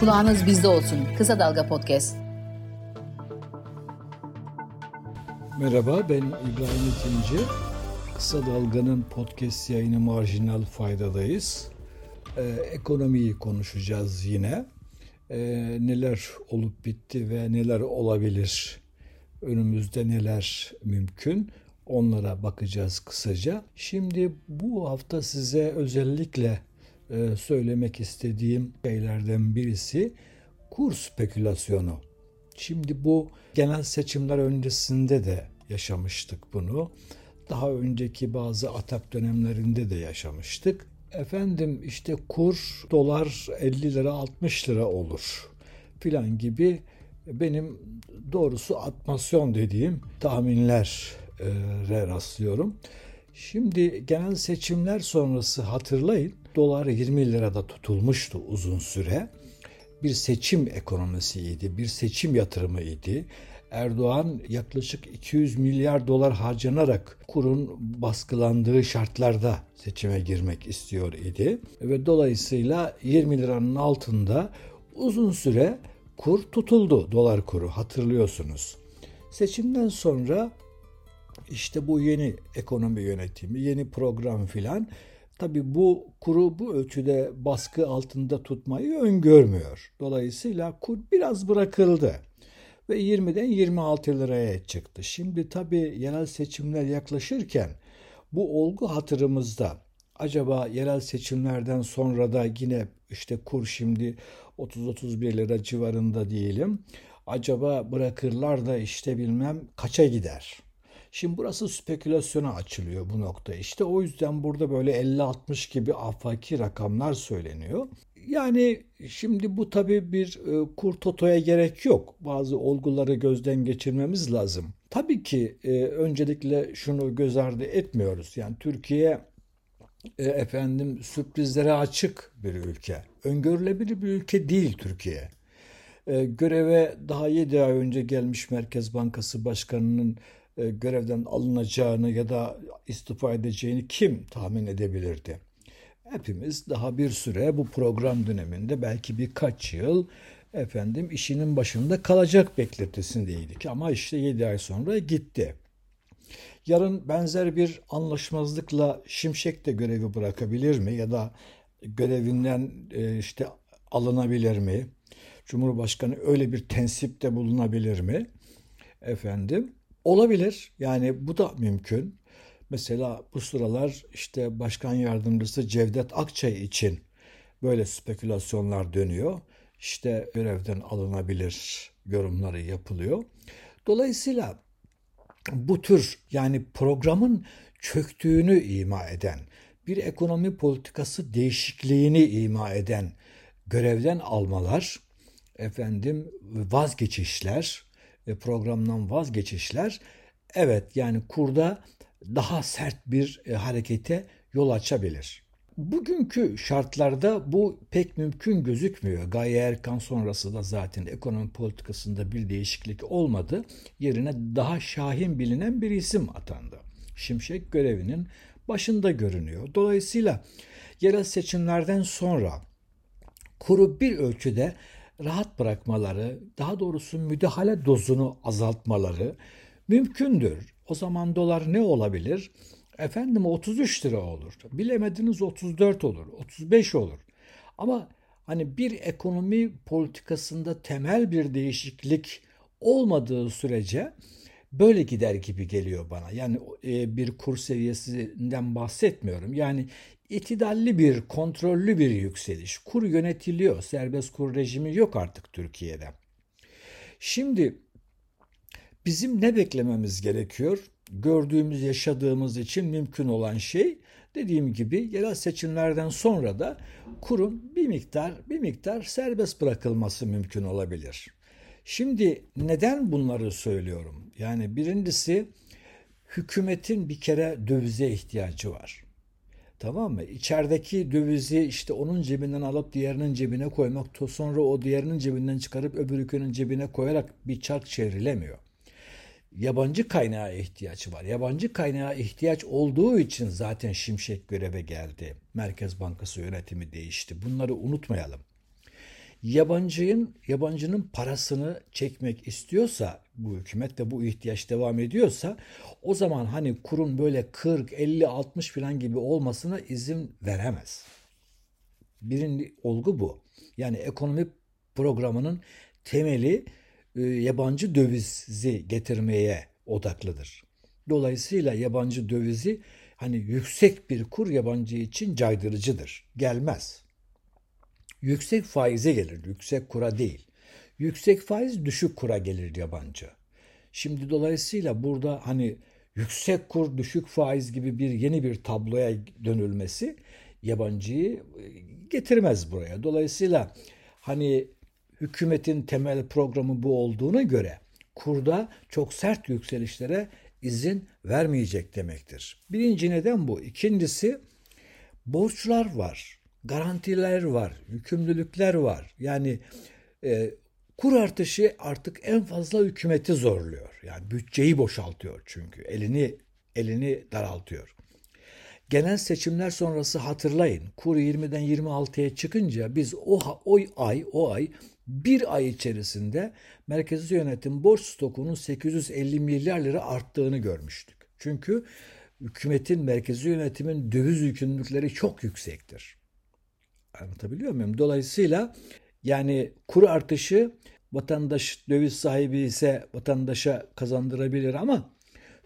Kulağınız bizde olsun. Kısa Dalga Podcast. Merhaba ben İbrahim İtinci. Kısa Dalga'nın podcast yayını Marjinal Fayda'dayız. Ee, ekonomiyi konuşacağız yine. Ee, neler olup bitti ve neler olabilir? Önümüzde neler mümkün? Onlara bakacağız kısaca. Şimdi bu hafta size özellikle söylemek istediğim şeylerden birisi kur spekülasyonu. Şimdi bu genel seçimler öncesinde de yaşamıştık bunu. Daha önceki bazı atak dönemlerinde de yaşamıştık. Efendim işte kur dolar 50 lira 60 lira olur filan gibi benim doğrusu atmasyon dediğim tahminlere rastlıyorum. Şimdi genel seçimler sonrası hatırlayın dolar 20 lirada tutulmuştu uzun süre. Bir seçim ekonomisiydi, bir seçim yatırımıydı. Erdoğan yaklaşık 200 milyar dolar harcanarak kurun baskılandığı şartlarda seçime girmek istiyor idi. Ve dolayısıyla 20 liranın altında uzun süre kur tutuldu, dolar kuru hatırlıyorsunuz. Seçimden sonra işte bu yeni ekonomi yönetimi, yeni program filan tabi bu kuru bu ölçüde baskı altında tutmayı öngörmüyor. Dolayısıyla kur biraz bırakıldı ve 20'den 26 liraya çıktı. Şimdi tabi yerel seçimler yaklaşırken bu olgu hatırımızda. Acaba yerel seçimlerden sonra da yine işte kur şimdi 30-31 lira civarında diyelim. Acaba bırakırlar da işte bilmem kaça gider? Şimdi burası spekülasyona açılıyor bu nokta işte. O yüzden burada böyle 50-60 gibi afaki rakamlar söyleniyor. Yani şimdi bu tabii bir e, kur totoya gerek yok. Bazı olguları gözden geçirmemiz lazım. Tabii ki e, öncelikle şunu göz ardı etmiyoruz. Yani Türkiye e, efendim sürprizlere açık bir ülke. Öngörülebilir bir ülke değil Türkiye. Göreve daha 7 ay önce gelmiş Merkez Bankası Başkanı'nın e, görevden alınacağını ya da istifa edeceğini kim tahmin edebilirdi? Hepimiz daha bir süre bu program döneminde belki birkaç yıl efendim işinin başında kalacak beklentisindeydik ama işte 7 ay sonra gitti. Yarın benzer bir anlaşmazlıkla Şimşek de görevi bırakabilir mi ya da görevinden e, işte alınabilir mi? Cumhurbaşkanı öyle bir tensipte bulunabilir mi? Efendim Olabilir. Yani bu da mümkün. Mesela bu sıralar işte başkan yardımcısı Cevdet Akçay için böyle spekülasyonlar dönüyor. İşte görevden alınabilir yorumları yapılıyor. Dolayısıyla bu tür yani programın çöktüğünü ima eden, bir ekonomi politikası değişikliğini ima eden görevden almalar, efendim vazgeçişler, programdan vazgeçişler evet yani kurda daha sert bir e, harekete yol açabilir. Bugünkü şartlarda bu pek mümkün gözükmüyor. Gaye Erkan sonrası da zaten ekonomi politikasında bir değişiklik olmadı. Yerine daha şahin bilinen bir isim atandı. Şimşek görevinin başında görünüyor. Dolayısıyla yerel seçimlerden sonra kuru bir ölçüde rahat bırakmaları, daha doğrusu müdahale dozunu azaltmaları mümkündür. O zaman dolar ne olabilir? Efendim 33 lira olur. Bilemediniz 34 olur, 35 olur. Ama hani bir ekonomi politikasında temel bir değişiklik olmadığı sürece böyle gider gibi geliyor bana. Yani e, bir kur seviyesinden bahsetmiyorum. Yani itidalli bir, kontrollü bir yükseliş. Kur yönetiliyor. Serbest kur rejimi yok artık Türkiye'de. Şimdi bizim ne beklememiz gerekiyor? Gördüğümüz, yaşadığımız için mümkün olan şey dediğim gibi yerel seçimlerden sonra da kurun bir miktar bir miktar serbest bırakılması mümkün olabilir. Şimdi neden bunları söylüyorum? Yani birincisi hükümetin bir kere dövize ihtiyacı var. Tamam mı? İçerideki dövizi işte onun cebinden alıp diğerinin cebine koymak, sonra o diğerinin cebinden çıkarıp öbür ülkenin cebine koyarak bir çark çevrilemiyor. Yabancı kaynağa ihtiyaç var. Yabancı kaynağa ihtiyaç olduğu için zaten Şimşek göreve geldi. Merkez Bankası yönetimi değişti. Bunları unutmayalım. Yabancının yabancının parasını çekmek istiyorsa bu hükümet ve bu ihtiyaç devam ediyorsa o zaman hani kurun böyle 40, 50, 60 falan gibi olmasına izin veremez. Birinci olgu bu. Yani ekonomi programının temeli e, yabancı dövizi getirmeye odaklıdır. Dolayısıyla yabancı dövizi hani yüksek bir kur yabancı için caydırıcıdır. Gelmez. Yüksek faize gelir, yüksek kura değil. Yüksek faiz düşük kura gelir yabancı. Şimdi dolayısıyla burada hani yüksek kur, düşük faiz gibi bir yeni bir tabloya dönülmesi yabancıyı e, getirmez buraya. Dolayısıyla hani hükümetin temel programı bu olduğuna göre kurda çok sert yükselişlere izin vermeyecek demektir. Birinci neden bu. İkincisi borçlar var, garantiler var, yükümlülükler var. Yani e, kur artışı artık en fazla hükümeti zorluyor. Yani bütçeyi boşaltıyor çünkü elini elini daraltıyor. Genel seçimler sonrası hatırlayın. Kur 20'den 26'ya çıkınca biz o, o ay o ay bir ay içerisinde merkezi yönetim borç stokunun 850 milyar lira arttığını görmüştük. Çünkü hükümetin, merkezi yönetimin döviz yükümlülükleri çok yüksektir. Anlatabiliyor muyum? Dolayısıyla yani kur artışı vatandaş döviz sahibi ise vatandaşa kazandırabilir ama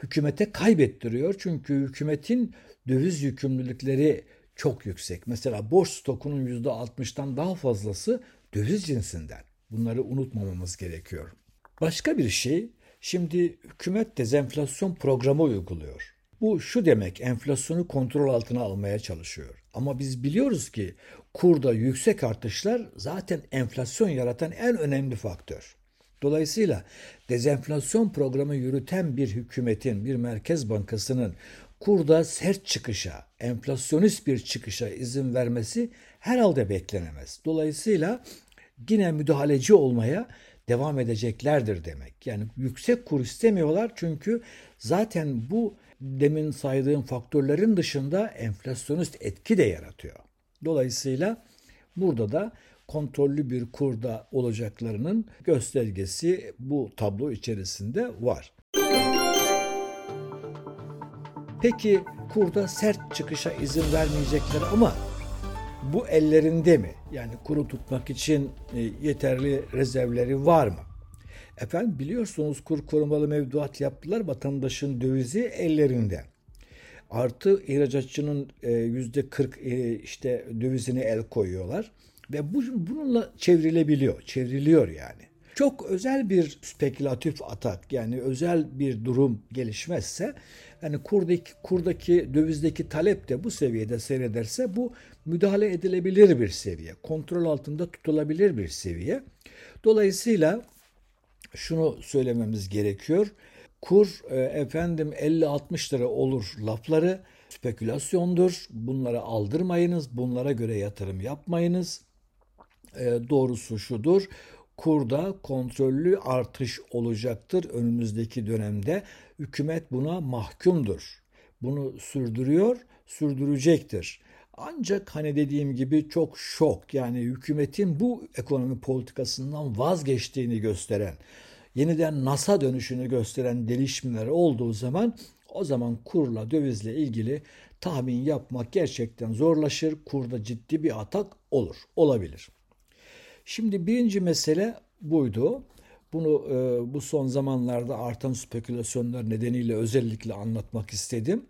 hükümete kaybettiriyor. Çünkü hükümetin döviz yükümlülükleri çok yüksek. Mesela borç stokunun %60'tan daha fazlası döviz cinsinden. Bunları unutmamamız gerekiyor. Başka bir şey, şimdi hükümet dezenflasyon programı uyguluyor. Bu şu demek, enflasyonu kontrol altına almaya çalışıyor. Ama biz biliyoruz ki kurda yüksek artışlar zaten enflasyon yaratan en önemli faktör. Dolayısıyla dezenflasyon programı yürüten bir hükümetin, bir merkez bankasının kurda sert çıkışa, enflasyonist bir çıkışa izin vermesi herhalde beklenemez. Dolayısıyla yine müdahaleci olmaya devam edeceklerdir demek. Yani yüksek kur istemiyorlar çünkü zaten bu demin saydığım faktörlerin dışında enflasyonist etki de yaratıyor. Dolayısıyla burada da kontrollü bir kurda olacaklarının göstergesi bu tablo içerisinde var. Peki kurda sert çıkışa izin vermeyecekler ama bu ellerinde mi? Yani kuru tutmak için e, yeterli rezervleri var mı? Efendim biliyorsunuz kur korumalı mevduat yaptılar. Vatandaşın dövizi ellerinde. Artı ihracatçının e, yüzde 40 e, işte dövizine el koyuyorlar. Ve bu, bununla çevrilebiliyor. Çevriliyor yani. Çok özel bir spekülatif atak yani özel bir durum gelişmezse yani kurdaki, kurdaki dövizdeki talep de bu seviyede seyrederse bu müdahale edilebilir bir seviye. Kontrol altında tutulabilir bir seviye. Dolayısıyla şunu söylememiz gerekiyor. Kur e, efendim 50-60 lira olur lafları spekülasyondur. Bunları aldırmayınız. Bunlara göre yatırım yapmayınız. E, doğrusu şudur kurda kontrollü artış olacaktır önümüzdeki dönemde. Hükümet buna mahkumdur. Bunu sürdürüyor, sürdürecektir. Ancak hani dediğim gibi çok şok yani hükümetin bu ekonomi politikasından vazgeçtiğini gösteren, yeniden NASA dönüşünü gösteren gelişmeler olduğu zaman o zaman kurla dövizle ilgili tahmin yapmak gerçekten zorlaşır. Kurda ciddi bir atak olur, olabilir. Şimdi birinci mesele buydu. Bunu e, bu son zamanlarda artan spekülasyonlar nedeniyle özellikle anlatmak istedim.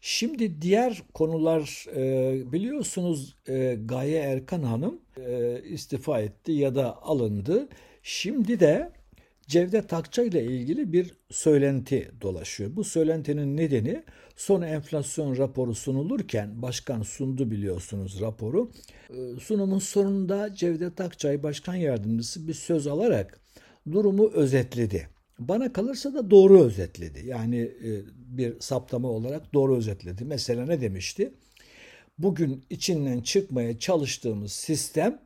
Şimdi diğer konular e, biliyorsunuz e, Gaye Erkan Hanım e, istifa etti ya da alındı. Şimdi de Cevdet Akça ile ilgili bir söylenti dolaşıyor. Bu söylentinin nedeni son enflasyon raporu sunulurken başkan sundu biliyorsunuz raporu. Ee, sunumun sonunda Cevdet Akçay başkan yardımcısı bir söz alarak durumu özetledi. Bana kalırsa da doğru özetledi. Yani e, bir saptama olarak doğru özetledi. Mesela ne demişti? Bugün içinden çıkmaya çalıştığımız sistem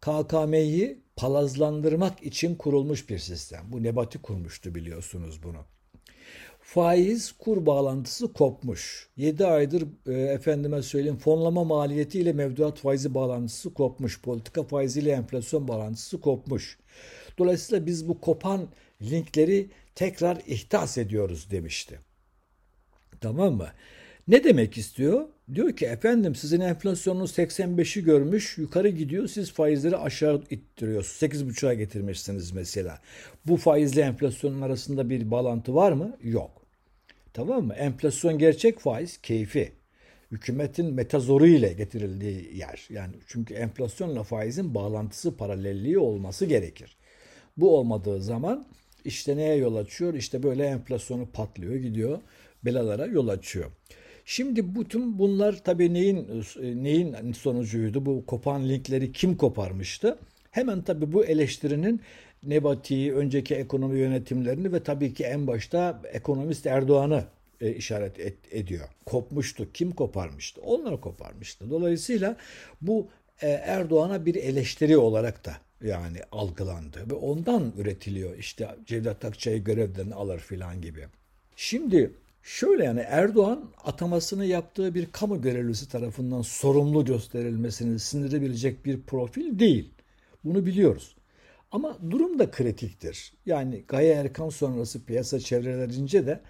KKM'yi palazlandırmak için kurulmuş bir sistem. Bu Nebati kurmuştu biliyorsunuz bunu. faiz kur bağlantısı kopmuş. 7 aydır e, efendime söyleyeyim fonlama maliyeti ile mevduat faizi bağlantısı kopmuş. Politika faizi ile enflasyon bağlantısı kopmuş. Dolayısıyla biz bu kopan linkleri tekrar ihtas ediyoruz demişti. Tamam mı? Ne demek istiyor? Diyor ki efendim sizin enflasyonunuz 85'i görmüş yukarı gidiyor siz faizleri aşağı ittiriyorsunuz. 8,5'a getirmişsiniz mesela. Bu faizle enflasyonun arasında bir bağlantı var mı? Yok. Tamam mı? Enflasyon gerçek faiz keyfi. Hükümetin metazoru ile getirildiği yer. Yani çünkü enflasyonla faizin bağlantısı paralelliği olması gerekir. Bu olmadığı zaman işte neye yol açıyor? İşte böyle enflasyonu patlıyor gidiyor belalara yol açıyor. Şimdi bütün bunlar tabii neyin neyin sonucuydu? Bu kopan linkleri kim koparmıştı? Hemen tabii bu eleştirinin Nebati'yi, önceki ekonomi yönetimlerini ve tabii ki en başta ekonomist Erdoğan'ı e, işaret et, ediyor. Kopmuştu. Kim koparmıştı? Onlar koparmıştı. Dolayısıyla bu e, Erdoğan'a bir eleştiri olarak da yani algılandı ve ondan üretiliyor. İşte Cevdet Akçay'ı görevden alır filan gibi. Şimdi Şöyle yani Erdoğan atamasını yaptığı bir kamu görevlisi tarafından sorumlu gösterilmesini sindirebilecek bir profil değil. Bunu biliyoruz. Ama durum da kritiktir. Yani Gaye Erkan sonrası piyasa çevrelerince de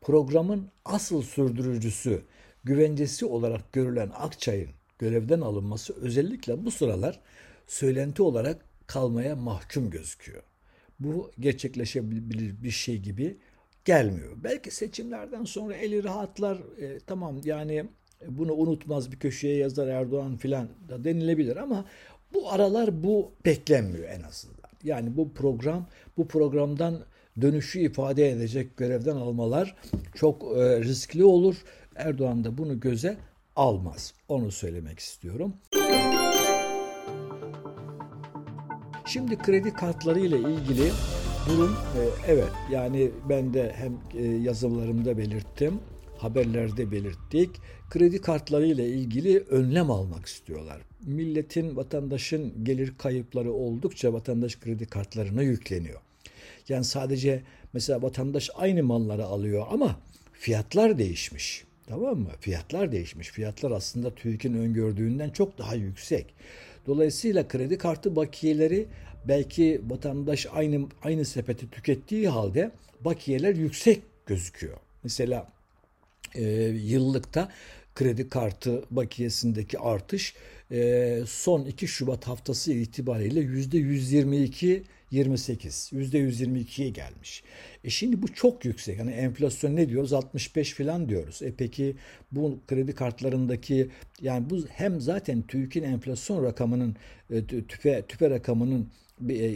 programın asıl sürdürücüsü, güvencesi olarak görülen Akçay'ın görevden alınması özellikle bu sıralar söylenti olarak kalmaya mahkum gözüküyor. Bu gerçekleşebilir bir şey gibi gelmiyor. Belki seçimlerden sonra eli rahatlar e, tamam yani bunu unutmaz bir köşeye yazar Erdoğan filan da denilebilir ama bu aralar bu beklenmiyor en azından. Yani bu program bu programdan dönüşü ifade edecek görevden almalar çok e, riskli olur. Erdoğan da bunu göze almaz. Onu söylemek istiyorum. Şimdi kredi kartları ile ilgili durum e, evet yani ben de hem e, yazılarımda belirttim haberlerde belirttik. Kredi kartları ile ilgili önlem almak istiyorlar. Milletin, vatandaşın gelir kayıpları oldukça vatandaş kredi kartlarına yükleniyor. Yani sadece mesela vatandaş aynı malları alıyor ama fiyatlar değişmiş. Tamam mı? Fiyatlar değişmiş. Fiyatlar aslında TÜİK'in öngördüğünden çok daha yüksek. Dolayısıyla kredi kartı bakiyeleri belki vatandaş aynı aynı sepeti tükettiği halde bakiyeler yüksek gözüküyor. Mesela e, yıllıkta kredi kartı bakiyesindeki artış e, son 2 Şubat haftası itibariyle yüzde 122 28, yüzde 122'ye gelmiş. E şimdi bu çok yüksek. Hani enflasyon ne diyoruz? 65 falan diyoruz. E peki bu kredi kartlarındaki yani bu hem zaten TÜİK'in enflasyon rakamının e, tüfe tüfe rakamının e,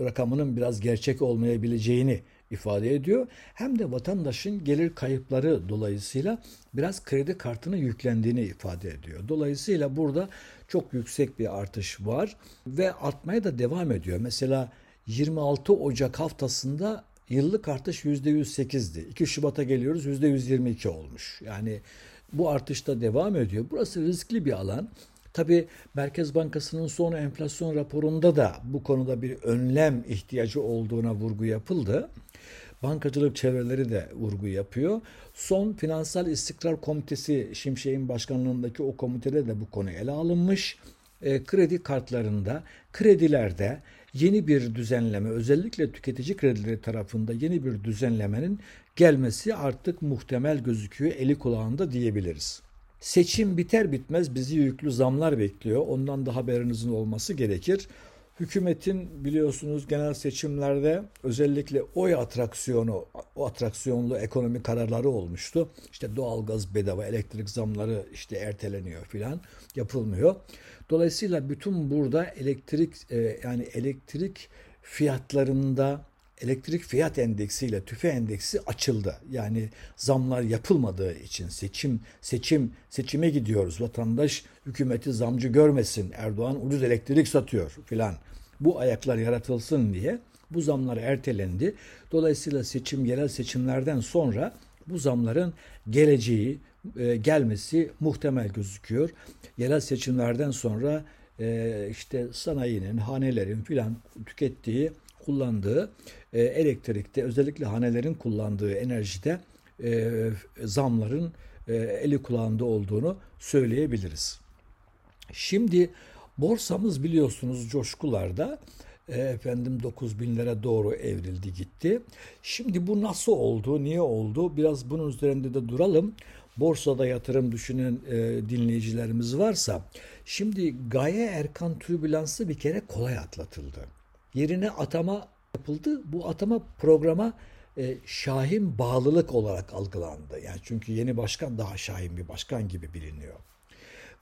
rakamının biraz gerçek olmayabileceğini ifade ediyor. Hem de vatandaşın gelir kayıpları dolayısıyla biraz kredi kartına yüklendiğini ifade ediyor. Dolayısıyla burada çok yüksek bir artış var ve artmaya da devam ediyor. Mesela 26 Ocak haftasında yıllık artış %108'di. 2 Şubat'a geliyoruz %122 olmuş. Yani bu artış da devam ediyor. Burası riskli bir alan. Tabi Merkez Bankası'nın son enflasyon raporunda da bu konuda bir önlem ihtiyacı olduğuna vurgu yapıldı. Bankacılık çevreleri de vurgu yapıyor. Son Finansal İstikrar Komitesi Şimşek'in başkanlığındaki o komitede de bu konu ele alınmış. E, kredi kartlarında, kredilerde yeni bir düzenleme, özellikle tüketici kredileri tarafında yeni bir düzenlemenin gelmesi artık muhtemel gözüküyor eli kulağında diyebiliriz. Seçim biter bitmez bizi yüklü zamlar bekliyor. Ondan da haberinizin olması gerekir. Hükümetin biliyorsunuz genel seçimlerde özellikle oy atraksiyonu, o atraksiyonlu ekonomi kararları olmuştu. İşte doğalgaz bedava, elektrik zamları işte erteleniyor filan, yapılmıyor. Dolayısıyla bütün burada elektrik e, yani elektrik fiyatlarında elektrik fiyat endeksiyle tüfe endeksi açıldı. Yani zamlar yapılmadığı için seçim seçim seçime gidiyoruz. Vatandaş hükümeti zamcı görmesin. Erdoğan ucuz elektrik satıyor filan. Bu ayaklar yaratılsın diye bu zamlar ertelendi. Dolayısıyla seçim yerel seçimlerden sonra bu zamların geleceği e, gelmesi muhtemel gözüküyor. Yerel seçimlerden sonra e, işte sanayinin, hanelerin filan tükettiği kullandığı e, elektrikte özellikle hanelerin kullandığı enerjide e, zamların e, eli kulağında olduğunu söyleyebiliriz. Şimdi borsamız biliyorsunuz coşkularda e, efendim 9 binlere doğru evrildi gitti. Şimdi bu nasıl oldu, niye oldu? Biraz bunun üzerinde de duralım. Borsada yatırım düşünen e, dinleyicilerimiz varsa, şimdi Gaye Erkan türbülansı bir kere kolay atlatıldı. Yerine atama yapıldı. Bu atama programa e, Şahin bağlılık olarak algılandı. Yani çünkü yeni başkan daha Şahin bir başkan gibi biliniyor.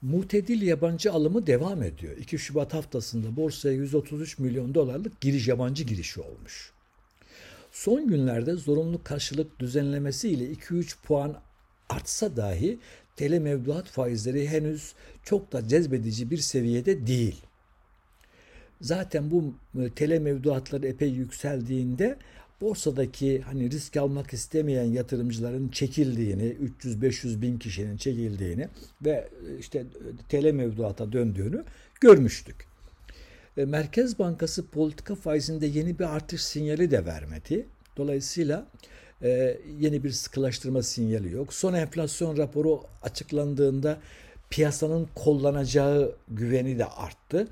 Mutedil yabancı alımı devam ediyor. 2 Şubat haftasında borsaya 133 milyon dolarlık giriş yabancı girişi olmuş. Son günlerde zorunlu karşılık düzenlemesi ile 2-3 puan artsa dahi tele mevduat faizleri henüz çok da cezbedici bir seviyede değil. Zaten bu e, tele mevduatlar epey yükseldiğinde borsadaki hani risk almak istemeyen yatırımcıların çekildiğini, 300-500 bin kişinin çekildiğini ve e, işte e, tele mevduata döndüğünü görmüştük. Merkez Bankası politika faizinde yeni bir artış sinyali de vermedi. Dolayısıyla yeni bir sıkılaştırma sinyali yok. Son enflasyon raporu açıklandığında piyasanın kollanacağı güveni de arttı.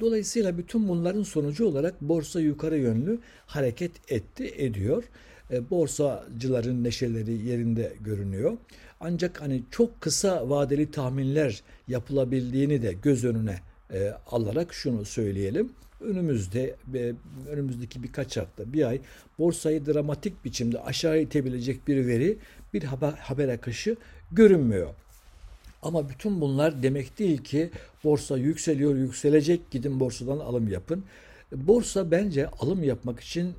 Dolayısıyla bütün bunların sonucu olarak borsa yukarı yönlü hareket etti, ediyor. E, borsacıların neşeleri yerinde görünüyor. Ancak hani çok kısa vadeli tahminler yapılabildiğini de göz önüne e, alarak şunu söyleyelim. Önümüzde e, önümüzdeki birkaç hafta, bir ay borsayı dramatik biçimde aşağı itebilecek bir veri, bir haber, haber akışı görünmüyor. Ama bütün bunlar demek değil ki borsa yükseliyor, yükselecek gidin borsadan alım yapın. Borsa bence alım yapmak için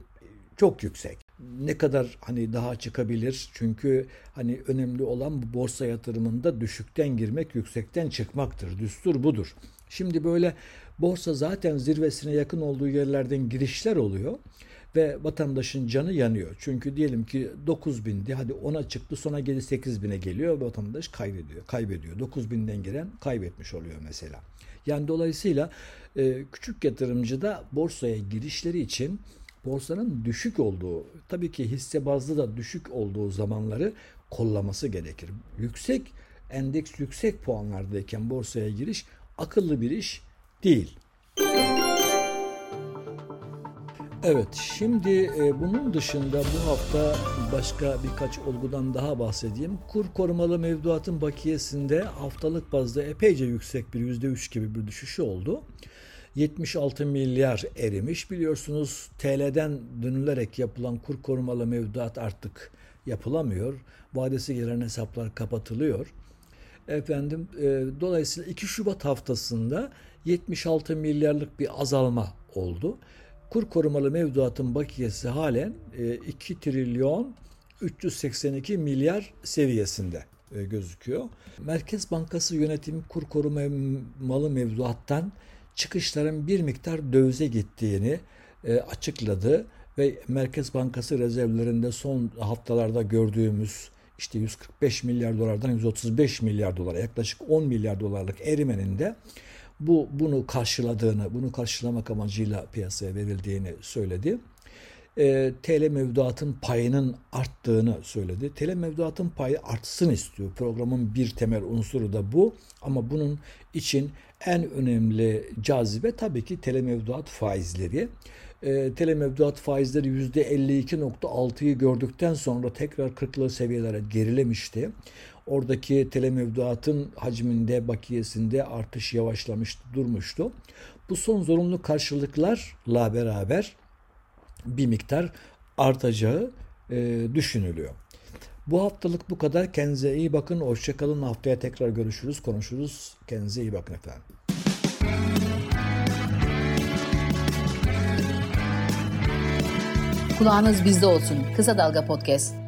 çok yüksek. Ne kadar hani daha çıkabilir? Çünkü hani önemli olan bu borsa yatırımında düşükten girmek, yüksekten çıkmaktır. Düstur budur. Şimdi böyle borsa zaten zirvesine yakın olduğu yerlerden girişler oluyor ve vatandaşın canı yanıyor. Çünkü diyelim ki 9 bindi hadi 10'a çıktı sonra geri 8 bine geliyor vatandaş kaybediyor. Kaybediyor. 9 binden giren kaybetmiş oluyor mesela. Yani dolayısıyla e, küçük yatırımcı da borsaya girişleri için borsanın düşük olduğu tabii ki hisse bazlı da düşük olduğu zamanları kollaması gerekir. Yüksek endeks yüksek puanlardayken borsaya giriş akıllı bir iş değil. Evet, şimdi e, bunun dışında bu hafta başka birkaç olgudan daha bahsedeyim. Kur korumalı mevduatın bakiyesinde haftalık bazda epeyce yüksek bir %3 gibi bir düşüşü oldu. 76 milyar erimiş. Biliyorsunuz TL'den dönülerek yapılan kur korumalı mevduat artık yapılamıyor. Vadesi gelen hesaplar kapatılıyor. Efendim e, dolayısıyla 2 Şubat haftasında 76 milyarlık bir azalma oldu kur korumalı mevduatın bakiyesi halen 2 e, trilyon 382 milyar seviyesinde e, gözüküyor. Merkez Bankası yönetimi kur korumalı mevduattan çıkışların bir miktar dövize gittiğini e, açıkladı ve Merkez Bankası rezervlerinde son haftalarda gördüğümüz işte 145 milyar dolardan 135 milyar dolara yaklaşık 10 milyar dolarlık erimenin de bu bunu karşıladığını, bunu karşılamak amacıyla piyasaya verildiğini söyledi. E, TL mevduatın payının arttığını söyledi. TL mevduatın payı artsın istiyor. Programın bir temel unsuru da bu. Ama bunun için en önemli cazibe tabii ki TL mevduat faizleri. E, TL mevduat faizleri %52.6'yı gördükten sonra tekrar 40'lı seviyelere gerilemişti. Oradaki telemevduatın hacminde, bakiyesinde artış yavaşlamış durmuştu. Bu son zorunlu karşılıklarla beraber bir miktar artacağı e, düşünülüyor. Bu haftalık bu kadar. Kendinize iyi bakın. Hoşçakalın. Haftaya tekrar görüşürüz, konuşuruz. Kendinize iyi bakın efendim. Kulağınız bizde olsun. Kısa Dalga Podcast.